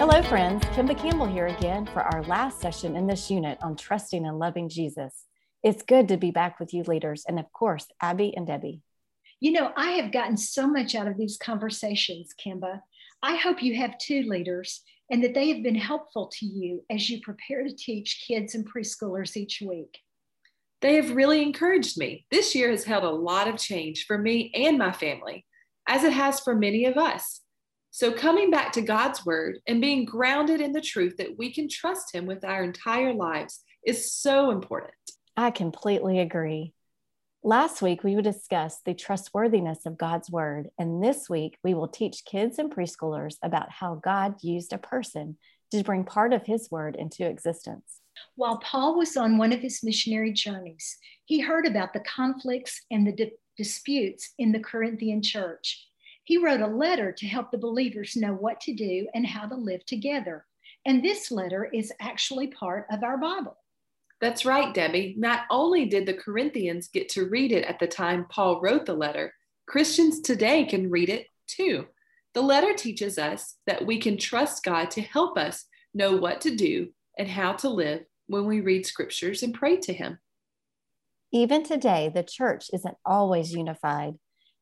Hello, friends. Kimba Campbell here again for our last session in this unit on trusting and loving Jesus. It's good to be back with you, leaders, and of course, Abby and Debbie. You know, I have gotten so much out of these conversations, Kimba. I hope you have too, leaders, and that they have been helpful to you as you prepare to teach kids and preschoolers each week. They have really encouraged me. This year has held a lot of change for me and my family, as it has for many of us. So, coming back to God's word and being grounded in the truth that we can trust Him with our entire lives is so important. I completely agree. Last week, we discussed the trustworthiness of God's word, and this week, we will teach kids and preschoolers about how God used a person to bring part of his word into existence. While Paul was on one of his missionary journeys, he heard about the conflicts and the di- disputes in the Corinthian church. He wrote a letter to help the believers know what to do and how to live together. And this letter is actually part of our Bible. That's right, Debbie. Not only did the Corinthians get to read it at the time Paul wrote the letter, Christians today can read it too. The letter teaches us that we can trust God to help us know what to do and how to live when we read scriptures and pray to Him. Even today, the church isn't always unified.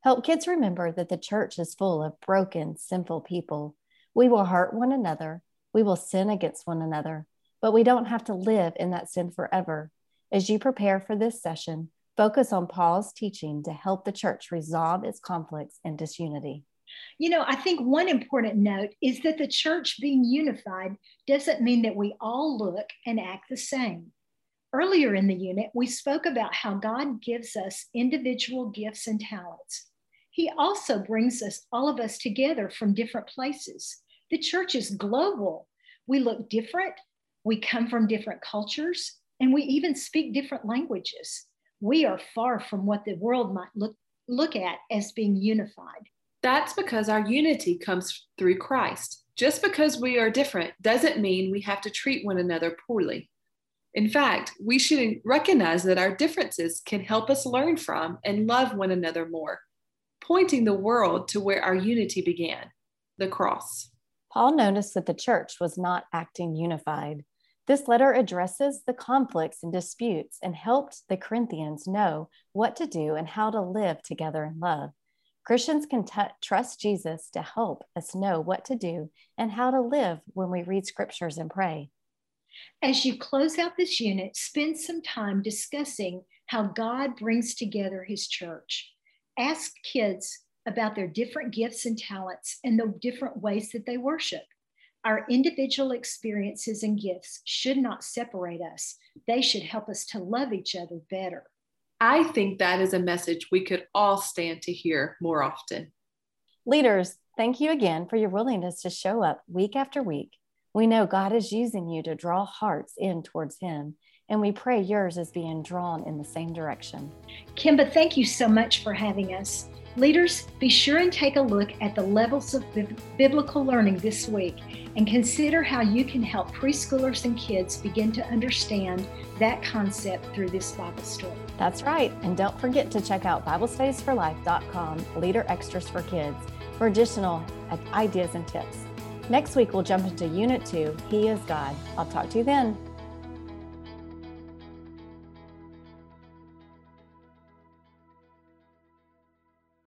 Help kids remember that the church is full of broken, sinful people. We will hurt one another, we will sin against one another, but we don't have to live in that sin forever. As you prepare for this session, focus on Paul's teaching to help the church resolve its conflicts and disunity. You know, I think one important note is that the church being unified doesn't mean that we all look and act the same. Earlier in the unit, we spoke about how God gives us individual gifts and talents. He also brings us, all of us together from different places. The church is global. We look different, we come from different cultures, and we even speak different languages. We are far from what the world might look, look at as being unified. That's because our unity comes through Christ. Just because we are different doesn't mean we have to treat one another poorly. In fact, we should recognize that our differences can help us learn from and love one another more, pointing the world to where our unity began the cross. Paul noticed that the church was not acting unified. This letter addresses the conflicts and disputes and helped the Corinthians know what to do and how to live together in love. Christians can t- trust Jesus to help us know what to do and how to live when we read scriptures and pray. As you close out this unit, spend some time discussing how God brings together his church. Ask kids about their different gifts and talents and the different ways that they worship. Our individual experiences and gifts should not separate us, they should help us to love each other better. I think that is a message we could all stand to hear more often. Leaders, thank you again for your willingness to show up week after week. We know God is using you to draw hearts in towards Him, and we pray yours is being drawn in the same direction. Kimba, thank you so much for having us. Leaders, be sure and take a look at the levels of biblical learning this week and consider how you can help preschoolers and kids begin to understand that concept through this Bible story. That's right. And don't forget to check out BibleStudiesForLife.com, Leader Extras for Kids, for additional ideas and tips. Next week, we'll jump into Unit 2 He is God. I'll talk to you then.